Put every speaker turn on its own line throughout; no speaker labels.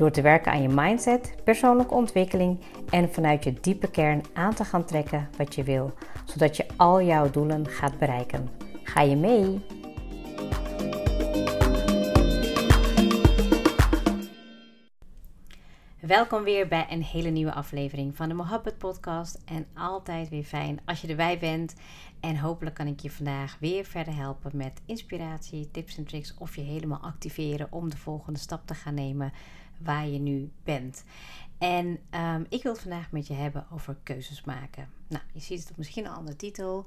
Door te werken aan je mindset, persoonlijke ontwikkeling en vanuit je diepe kern aan te gaan trekken wat je wil, zodat je al jouw doelen gaat bereiken. Ga je mee? Welkom weer bij een hele nieuwe aflevering van de Mohabbat Podcast. En altijd weer fijn als je erbij bent. En hopelijk kan ik je vandaag weer verder helpen met inspiratie, tips en tricks. Of je helemaal activeren om de volgende stap te gaan nemen waar je nu bent. En um, ik wil het vandaag met je hebben over keuzes maken. Nou, je ziet het op misschien een andere titel.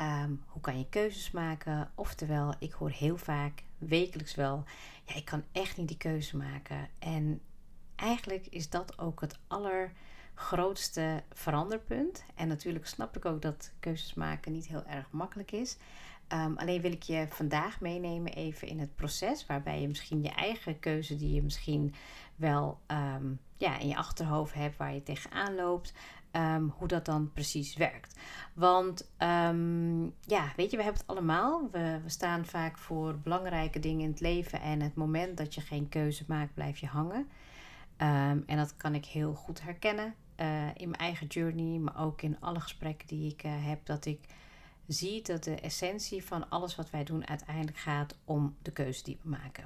Um, hoe kan je keuzes maken? Oftewel, ik hoor heel vaak, wekelijks wel, ja, ik kan echt niet die keuze maken. En eigenlijk is dat ook het allergrootste veranderpunt. En natuurlijk snap ik ook dat keuzes maken niet heel erg makkelijk is. Um, alleen wil ik je vandaag meenemen even in het proces waarbij je misschien je eigen keuze die je misschien wel um, ja, in je achterhoofd hebt, waar je tegenaan loopt, um, hoe dat dan precies werkt. Want ja, weet je, we hebben het allemaal. We, staan vaak voor belangrijke dingen in het leven en het moment dat je geen keuze maakt, blijf je hangen. en dat kan ik heel goed herkennen uh, in mijn eigen journey, maar ook in alle gesprekken die ik uh, heb, dat ik zie dat de essentie van alles wat wij doen uiteindelijk gaat om de keuze die we maken.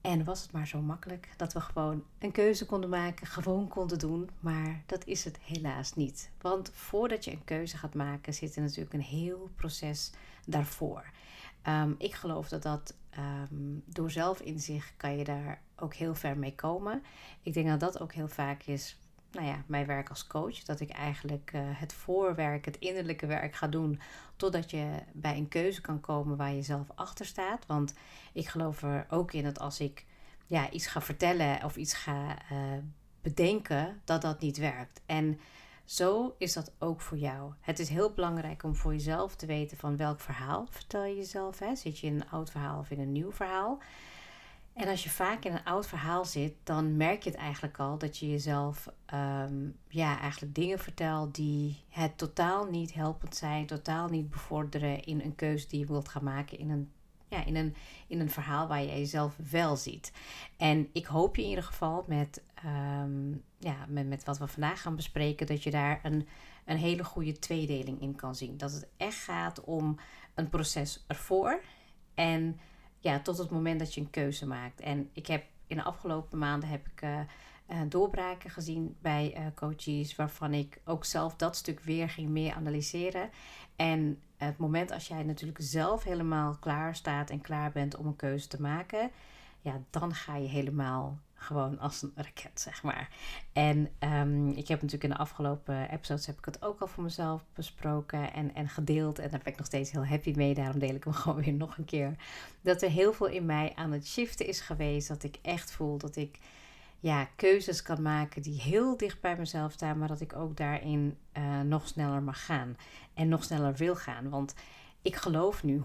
En was het maar zo makkelijk dat we gewoon een keuze konden maken, gewoon konden doen, maar dat is het helaas niet. Want voordat je een keuze gaat maken, zit er natuurlijk een heel proces daarvoor. Um, ik geloof dat dat um, door zelfinzicht kan je daar ook heel ver mee komen. Ik denk dat dat ook heel vaak is nou ja, mijn werk als coach. Dat ik eigenlijk uh, het voorwerk, het innerlijke werk ga doen. Totdat je bij een keuze kan komen waar je zelf achter staat. Want ik geloof er ook in dat als ik ja, iets ga vertellen of iets ga uh, bedenken, dat dat niet werkt. En zo is dat ook voor jou. Het is heel belangrijk om voor jezelf te weten van welk verhaal vertel je jezelf. Hè? Zit je in een oud verhaal of in een nieuw verhaal? En als je vaak in een oud verhaal zit, dan merk je het eigenlijk al dat je jezelf um, ja, eigenlijk dingen vertelt die het totaal niet helpend zijn, totaal niet bevorderen in een keuze die je wilt gaan maken in een, ja, in een, in een verhaal waar je jezelf wel ziet. En ik hoop je in ieder geval met, um, ja, met, met wat we vandaag gaan bespreken, dat je daar een, een hele goede tweedeling in kan zien. Dat het echt gaat om een proces ervoor en ja, tot het moment dat je een keuze maakt. En ik heb in de afgelopen maanden heb ik uh, uh, doorbraken gezien bij uh, coaches, waarvan ik ook zelf dat stuk weer ging meer analyseren. En het moment als jij natuurlijk zelf helemaal klaar staat en klaar bent om een keuze te maken, ja, dan ga je helemaal gewoon als een raket, zeg maar. En um, ik heb natuurlijk in de afgelopen episodes heb ik het ook al voor mezelf besproken en, en gedeeld. En daar ben ik nog steeds heel happy mee. Daarom deel ik hem gewoon weer nog een keer. Dat er heel veel in mij aan het shiften is geweest. Dat ik echt voel dat ik ja, keuzes kan maken die heel dicht bij mezelf staan. Maar dat ik ook daarin uh, nog sneller mag gaan. En nog sneller wil gaan. Want ik geloof nu 100%,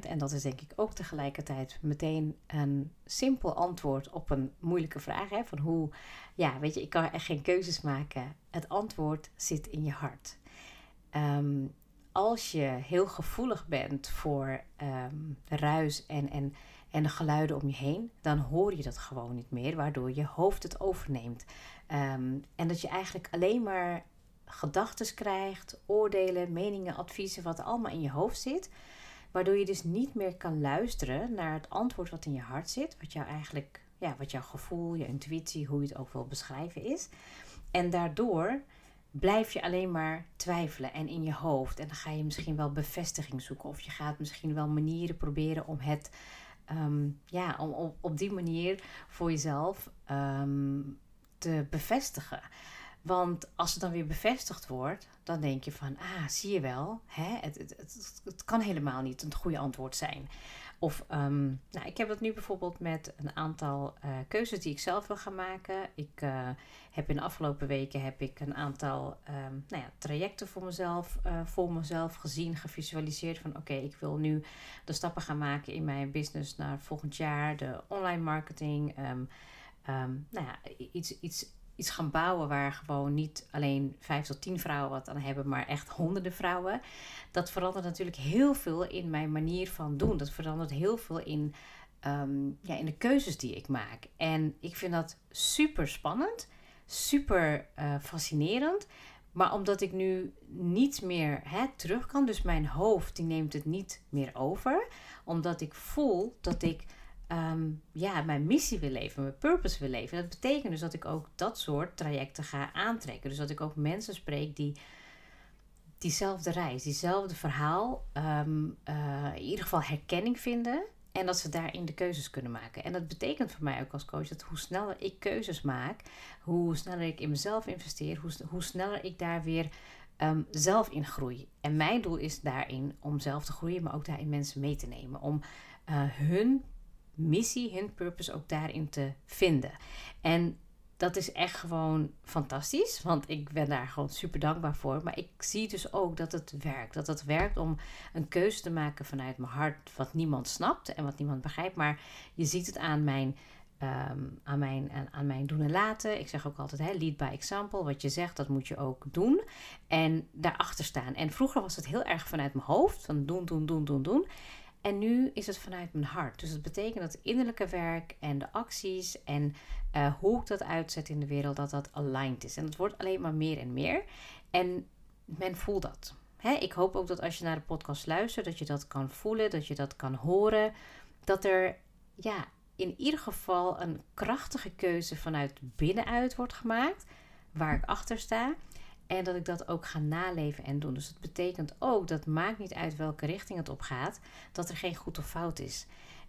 en dat is denk ik ook tegelijkertijd meteen een simpel antwoord op een moeilijke vraag. Hè, van hoe, ja, weet je, ik kan echt geen keuzes maken. Het antwoord zit in je hart. Um, als je heel gevoelig bent voor um, ruis en, en, en de geluiden om je heen, dan hoor je dat gewoon niet meer, waardoor je hoofd het overneemt. Um, en dat je eigenlijk alleen maar gedachten krijgt, oordelen, meningen, adviezen, wat allemaal in je hoofd zit. Waardoor je dus niet meer kan luisteren naar het antwoord wat in je hart zit. Wat jou eigenlijk, ja, wat jouw gevoel, je intuïtie, hoe je het ook wil beschrijven is. En daardoor blijf je alleen maar twijfelen en in je hoofd. En dan ga je misschien wel bevestiging zoeken. Of je gaat misschien wel manieren proberen om het, um, ja, om op, die manier voor jezelf um, te bevestigen. Want als het dan weer bevestigd wordt, dan denk je van, ah, zie je wel, hè, het, het, het, kan helemaal niet een goede antwoord zijn. Of um, nou, ik heb dat nu bijvoorbeeld met een aantal uh, keuzes die ik zelf wil gaan maken. Ik uh, heb in de afgelopen weken heb ik een aantal um, nou ja, trajecten voor mezelf, uh, voor mezelf gezien, gevisualiseerd. Van oké, ik wil nu de stappen gaan maken in mijn business naar volgend jaar. De online marketing. Um, nou ja, iets, iets iets gaan bouwen waar gewoon niet alleen vijf tot tien vrouwen wat aan hebben, maar echt honderden vrouwen. Dat verandert natuurlijk heel veel in mijn manier van doen. Dat verandert heel veel in, um, ja, in de keuzes die ik maak. En ik vind dat super spannend, super uh, fascinerend. Maar omdat ik nu niet meer hè, terug kan, dus mijn hoofd die neemt het niet meer over. Omdat ik voel dat ik um, ja, mijn missie wil leven, mijn purpose wil leven. Dat betekent dus dat ik ook dat soort trajecten ga aantrekken. Dus dat ik ook mensen spreek die diezelfde reis, diezelfde verhaal, um, uh, in ieder geval herkenning vinden. En dat ze daarin de keuzes kunnen maken. En dat betekent voor mij ook als coach dat hoe sneller ik keuzes maak, hoe sneller ik in mezelf investeer, hoe, hoe sneller ik daar weer um, zelf in groei. En mijn doel is daarin om zelf te groeien, maar ook daarin mensen mee te nemen. Om uh, hun missie, hun purpose ook daarin te vinden. En dat is echt gewoon fantastisch, want ik ben daar gewoon super dankbaar voor. Maar ik zie dus ook dat het werkt. Dat het werkt om een keuze te maken vanuit mijn hart, wat niemand snapt en wat niemand begrijpt. Maar je ziet het aan mijn, um, aan mijn, aan, aan mijn doen en laten. Ik zeg ook altijd, hè, lead by example. Wat je zegt, dat moet je ook doen. En daarachter staan. En vroeger was het heel erg vanuit mijn hoofd, van doen, doen, doen, doen, doen. En nu is het vanuit mijn hart. Dus dat betekent dat het innerlijke werk en de acties en uh, hoe ik dat uitzet in de wereld, dat dat aligned is. En het wordt alleen maar meer en meer. En men voelt dat. Hè? Ik hoop ook dat als je naar de podcast luistert, dat je dat kan voelen, dat je dat kan horen. Dat er ja, in ieder geval een krachtige keuze vanuit binnenuit wordt gemaakt, waar ik achter sta. En dat ik dat ook ga naleven en doen. Dus dat betekent ook dat maakt niet uit welke richting het op gaat, dat er geen goed of fout is.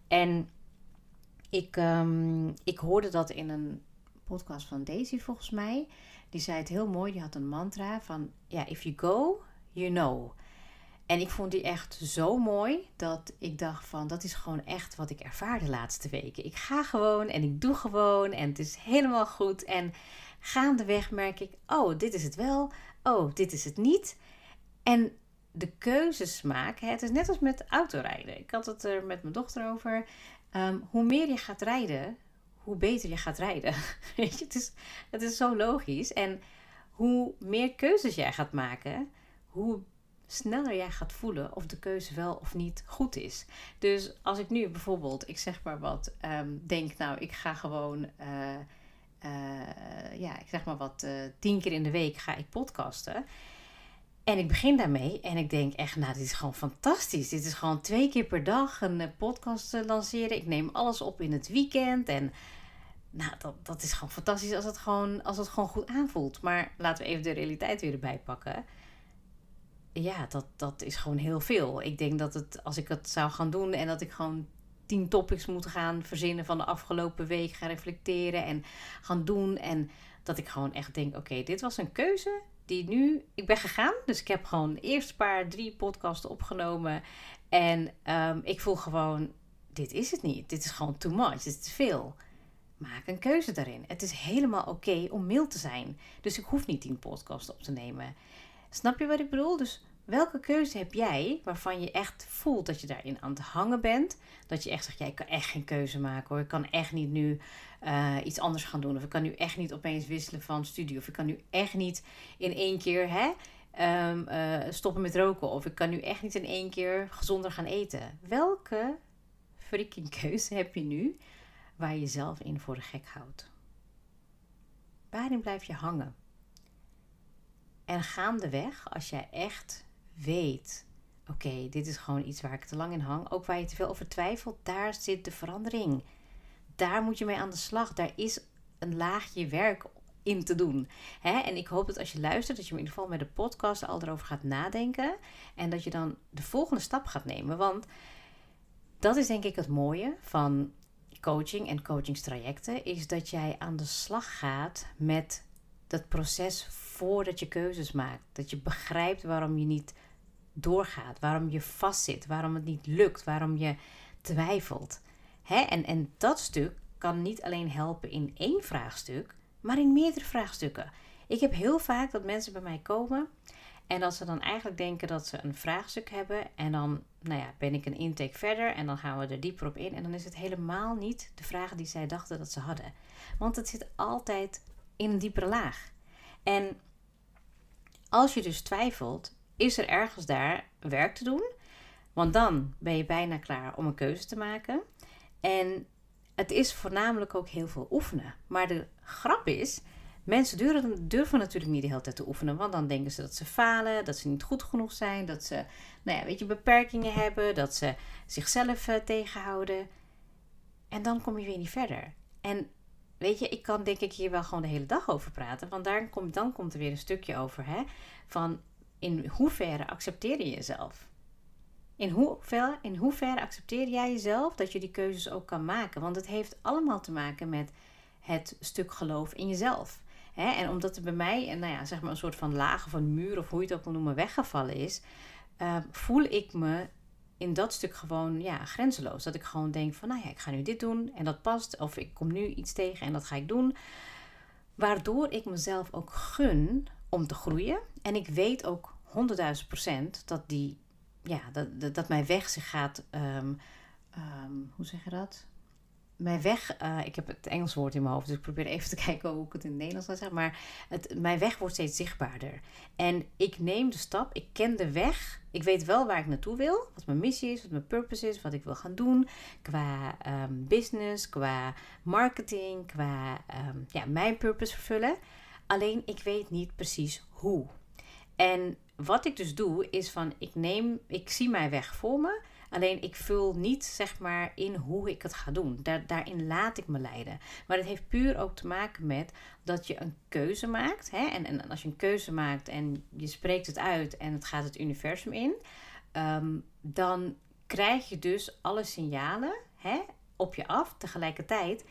En ik, um, ik hoorde dat in een podcast van Daisy volgens mij. Die zei het heel mooi. Die had een mantra van ja, if you go, you know. En ik vond die echt zo mooi dat ik dacht van dat is gewoon echt wat ik ervaar de laatste weken. Ik ga gewoon en ik doe gewoon en het is helemaal goed. En gaandeweg merk ik, oh, dit is het wel, oh, dit is het niet. En de keuzes maken, het is net als met autorijden. Ik had het er met mijn dochter over. Ehm, hoe meer je gaat rijden, hoe beter je gaat rijden. Weet je, het is, het is zo logisch. En hoe meer keuzes jij gaat maken, hoe sneller jij gaat voelen of de keuze wel of niet goed is. Dus als ik nu bijvoorbeeld, ik zeg maar wat, ehm, denk, nou, ik ga gewoon. Uh, uh, ja, ik zeg maar wat, uh, tien keer in de week ga ik podcasten. En ik begin daarmee en ik denk echt, nou, dit is gewoon fantastisch. Dit is gewoon twee keer per dag een uh, podcast lanceren. Ik neem alles op in het weekend. En nou, dat, dat is gewoon fantastisch als het gewoon, als het gewoon goed aanvoelt. Maar laten we even de realiteit weer erbij pakken. Ja, dat, dat is gewoon heel veel. Ik denk dat het, als ik het zou gaan doen en dat ik gewoon tien topics moeten gaan verzinnen van de afgelopen week, gaan reflecteren en gaan doen. En dat ik gewoon echt denk: oké, dit was een keuze die nu. Ik ben gegaan, dus ik heb gewoon eerst paar, drie podcasten opgenomen. En um, ik voel gewoon: dit is het niet. Dit is gewoon too much. Dit is veel. Maak een keuze daarin. Het is helemaal oké om mild te zijn. Dus ik hoef niet tien podcasts op te nemen. Snap je wat ik bedoel? Dus Welke keuze heb jij waarvan je echt voelt dat je daarin aan het hangen bent? Dat je echt zegt, ja, ik kan echt geen keuze maken hoor. Ik kan echt niet nu uh, iets anders gaan doen. Of ik kan nu echt niet opeens wisselen van studie. Of ik kan nu echt niet in één keer hè, um, uh, stoppen met roken. Of ik kan nu echt niet in één keer gezonder gaan eten. Welke freaking keuze heb je nu waar je jezelf in voor de gek houdt? Waarin blijf je hangen? En gaandeweg, als jij echt weet: oké, dit is gewoon iets waar ik te lang in hang, ook waar je te veel over twijfelt, daar zit de verandering. Daar moet je mee aan de slag. Daar is een laagje werk in te doen. Hè? En ik hoop dat als je luistert, dat je in ieder geval met de podcast al erover gaat nadenken. En dat je dan de volgende stap gaat nemen. Want dat is denk ik het mooie van coaching en coachingstrajecten. Is dat jij aan de slag gaat met dat proces voordat je keuzes maakt. Dat je begrijpt waarom je niet doorgaat, waarom je vastzit, waarom het niet lukt, waarom je twijfelt. Hè? En, en dat stuk kan niet alleen helpen in één vraagstuk, maar in meerdere vraagstukken. Ik heb heel vaak dat mensen bij mij komen en dat ze dan eigenlijk denken dat ze een vraagstuk hebben. En dan nou ja, ben ik een intake verder en dan gaan we er dieper op in. En dan is het helemaal niet de vragen die zij dachten dat ze hadden. Want het zit altijd in een diepere laag. En als je dus twijfelt, is er ergens daar werk te doen. Want dan ben je bijna klaar om een keuze te maken. En het is voornamelijk ook heel veel oefenen. Maar de grap is, mensen durven, durven, natuurlijk niet de hele tijd te oefenen. Want dan denken ze dat ze falen, dat ze niet goed genoeg zijn, dat ze nou ja, weet je, beperkingen hebben, dat ze zichzelf uh, tegenhouden. En dan kom je weer niet verder. En weet je, ik kan denk ik hier wel gewoon de hele dag over praten. Want daar komt, dan komt er weer een stukje over. Hè, van in hoeverre accepteer je jezelf? In hoeverre, in hoeverre accepteer jij jezelf dat je die keuzes ook kan maken? Want het heeft allemaal te maken met het stuk geloof in jezelf. En omdat er bij mij nou ja, zeg maar een soort van laag of een muur of hoe je het ook wil noemen weggevallen is, uh, voel ik me in dat stuk gewoon ja, grenzeloos. Dat ik gewoon denk van nou ja, ik ga nu dit doen en dat past. Of ik kom nu iets tegen en dat ga ik doen. Waardoor ik mezelf ook gun om te groeien. En ik weet ook 100.000 procent dat die ja, dat, dat, mijn weg zich gaat. Um, um, hoe zeg je dat? Mijn weg, uh, ik heb het Engels woord in mijn hoofd, dus ik probeer even te kijken hoe ik het in het Nederlands ga zeggen. Maar het, mijn weg wordt steeds zichtbaarder. En ik neem de stap, ik ken de weg. Ik weet wel waar ik naartoe wil, wat mijn missie is, wat mijn purpose is, wat ik wil gaan doen. Qua um, business, qua marketing, qua ja, mijn purpose vervullen. Alleen ik weet niet precies hoe. En wat ik dus doe, is van ik neem, ik zie mijn weg voor me. Alleen ik vul niet zeg maar in hoe ik het ga doen. Daar, daarin laat ik me leiden. Maar het heeft puur ook te maken met dat je een keuze maakt. Hè? En, en als je een keuze maakt en je spreekt het uit en het gaat het universum in, ehm, dan krijg je dus alle signalen hè, op je af tegelijkertijd.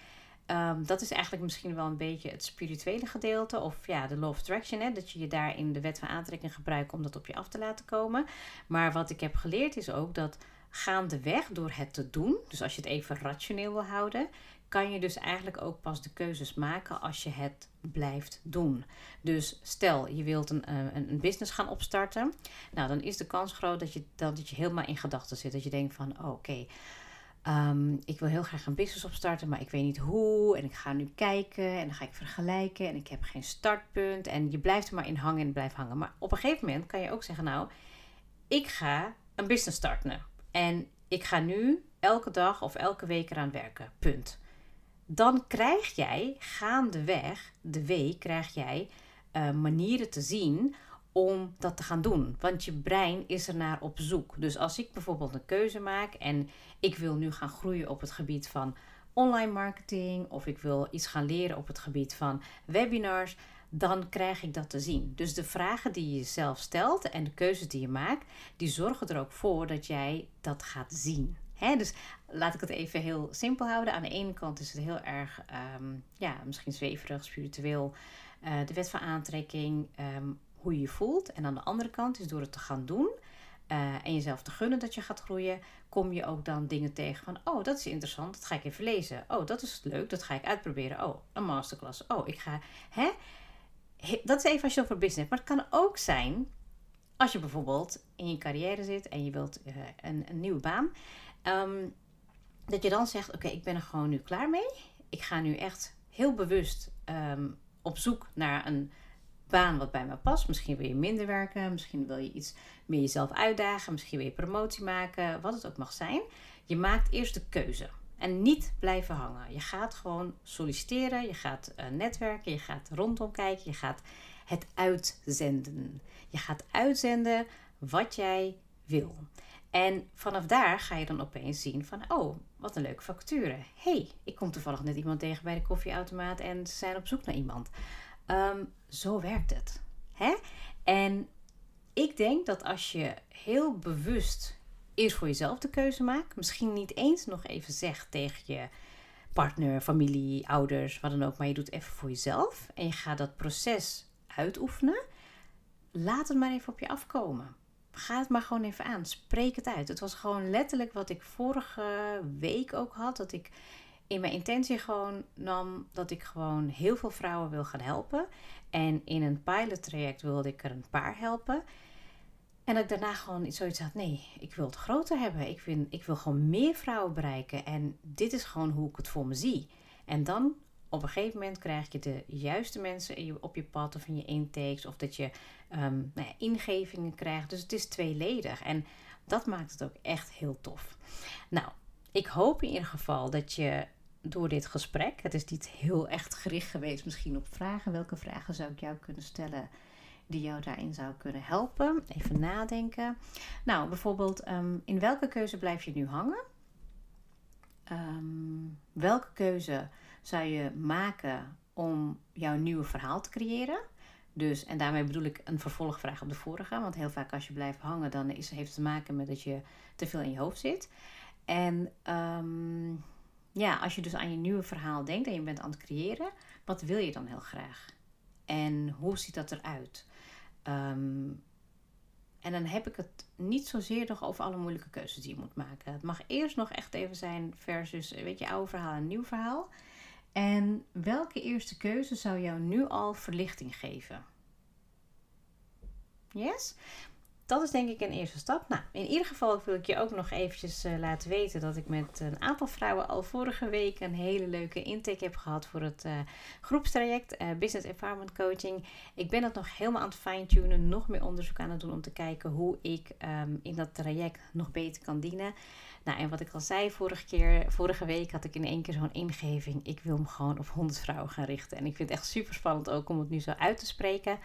Ehm, dat is eigenlijk misschien wel een beetje het spirituele gedeelte. Of ja, de law of attraction. Hè, dat je je daarin de wet van aantrekking gebruikt om dat op je af te laten komen. Maar wat ik heb geleerd is ook dat gaandeweg door het te doen. Dus als je het even rationeel wil houden. Kan je dus eigenlijk ook pas de keuzes maken als je het blijft doen. Dus stel je wilt een, een, een business gaan opstarten. Nou, dan is de kans groot dat je, dat je helemaal in gedachten zit. Dat je denkt van oh, oké. Ehm, ik wil heel graag een business opstarten, maar ik weet niet hoe. En ik ga nu kijken en dan ga ik vergelijken. En ik heb geen startpunt. En je blijft er maar in hangen en blijft hangen. Maar op een gegeven moment kan je ook zeggen: Nou, ik ga een business starten. En ik ga nu elke dag of elke week eraan werken. Punt. Dan krijg jij gaandeweg de week krijg jij uh, manieren te zien om dat te gaan doen. Want je brein is er naar op zoek. Dus als ik bijvoorbeeld een keuze maak en ik wil nu gaan groeien op het gebied van online marketing of ik wil iets gaan leren op het gebied van webinars, dan krijg ik dat te zien. Dus de vragen die je jezelf stelt en de keuzes die je maakt, die zorgen er ook voor dat jij dat gaat zien. dus laat ik het even heel simpel houden. Aan de ene kant is het heel erg, um, ja, misschien zweverig, spiritueel. Uh, de wet van aantrekking, um, je voelt. En aan de andere kant is door het te gaan doen uh, en jezelf te gunnen dat je gaat groeien, kom je ook dan dingen tegen van, oh, dat is interessant, dat ga ik even lezen. Oh, dat is leuk, dat ga ik uitproberen. Oh, een masterclass. Oh, ik ga, hè? Dat is even als je over business hebt. Maar het kan ook zijn als je bijvoorbeeld in je carrière zit en je wilt uh, een, een, nieuwe baan. Um, dat je dan zegt, oké, ik ben er gewoon nu klaar mee. Ik ga nu echt heel bewust um, op zoek naar een baan wat bij me past. Misschien wil je minder werken, misschien wil je iets meer jezelf uitdagen, misschien wil je promotie maken, wat het ook mag zijn. Je maakt eerst de keuze en niet blijven hangen. Je gaat gewoon solliciteren, je gaat uh, netwerken, je gaat rondom kijken, je gaat het uitzenden. Je gaat uitzenden wat jij wil. En vanaf daar ga je dan opeens zien van, oh, wat een leuke vacature. hey, ik kom toevallig net iemand tegen bij de koffieautomaat en ze zijn op zoek naar iemand. Ehm, zo werkt het. Hè? En ik denk dat als je heel bewust eerst voor jezelf de keuze maakt, misschien niet eens nog even zegt tegen je partner, familie, ouders, wat dan ook, maar je doet even voor jezelf en je gaat dat proces uitoefenen, laat het maar even op je afkomen. ga het maar gewoon even aan. Spreek het uit. Het was gewoon letterlijk wat ik vorige week ook had. Dat ik in mijn intentie gewoon nam dat ik gewoon heel veel vrouwen wil gaan helpen. En in een pilot traject wilde ik er een paar helpen. En dat ik daarna gewoon zoiets had, nee, ik wil het groter hebben. Ik, vind, ik wil gewoon meer vrouwen bereiken. En dit is gewoon hoe ik het voor me zie. En dan op een gegeven moment krijg je de juiste mensen op je pad of in je intakes. Of dat je um, nou ja, ingevingen krijgt. Dus het is tweeledig. En dat maakt het ook echt heel tof. Nou, ik hoop in ieder geval dat je door dit gesprek, het is niet heel echt gericht geweest misschien op vragen. Welke vragen zou ik jou kunnen stellen die jou daarin zou kunnen helpen? Even nadenken. Nou, bijvoorbeeld, ehm, in welke keuze blijf je nu hangen? Ehm, welke keuze zou je maken om jouw nieuwe verhaal te creëren? Dus, en daarmee bedoel ik een vervolgvraag op de vorige. Want heel vaak als je blijft hangen, dan is, heeft het te maken met dat je te veel in je hoofd zit. En um, ja, als je dus aan je nieuwe verhaal denkt en je bent aan het creëren, wat wil je dan heel graag? En hoe ziet dat eruit? Um, en dan heb ik het niet zozeer nog over alle moeilijke keuzes die je moet maken. Het mag eerst nog echt even zijn versus, weet je, oude verhaal en nieuw verhaal. En welke eerste keuze zou jou nu al verlichting geven? Yes? Dat is denk ik een eerste stap. Nou, in ieder geval wil ik je ook nog eventjes uh, laten weten dat ik met een aantal vrouwen al vorige week een hele leuke intake heb gehad voor het uh, groepstraject uh, Business Environment Coaching. Ik ben dat nog helemaal aan het fine-tunen, nog meer onderzoek aan het doen om te kijken hoe ik um, in dat traject nog beter kan dienen. Nou, en wat ik al zei vorige keer, vorige week had ik in één keer zo'n ingeving. Ik wil me gewoon op 100 vrouwen gaan richten. En ik vind het echt super spannend ook om het nu zo uit te spreken.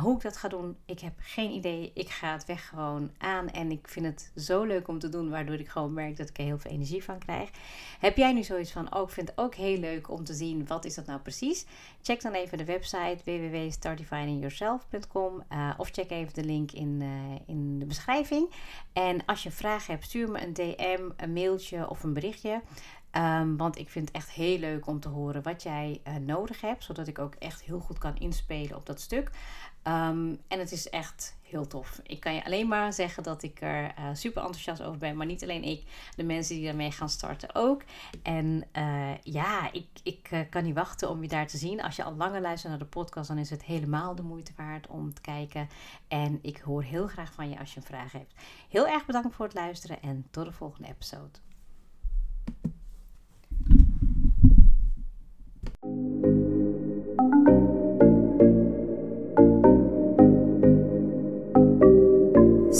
Hoe ik dat ga doen, ik heb geen idee. Ik ga het weg gewoon aan. En ik vind het zo leuk om te doen, waardoor ik gewoon merk dat ik heel veel energie van krijg. Heb jij nu zoiets van, oh, ik vind het ook heel leuk om te zien, wat is dat nou precies? Check dan even de website www.startdefiningyourself.com uh, of check even de link in, uh, in de beschrijving. En als je vragen hebt, stuur me een DM een mailtje of een berichtje. Um, want ik vind het echt heel leuk om te horen wat jij uh, nodig hebt, zodat ik ook echt heel goed kan inspelen op dat stuk. Um, en het is echt heel tof. Ik kan je alleen maar zeggen dat ik er uh, super enthousiast over ben. Maar niet alleen ik, de mensen die daarmee gaan starten ook. En uh, ja, ik, ik kan niet wachten om je daar te zien. Als je al langer luistert naar de podcast, dan is het helemaal de moeite waard om te kijken. En ik hoor heel graag van je als je een vraag hebt. Heel erg bedankt voor het luisteren en tot de volgende episode.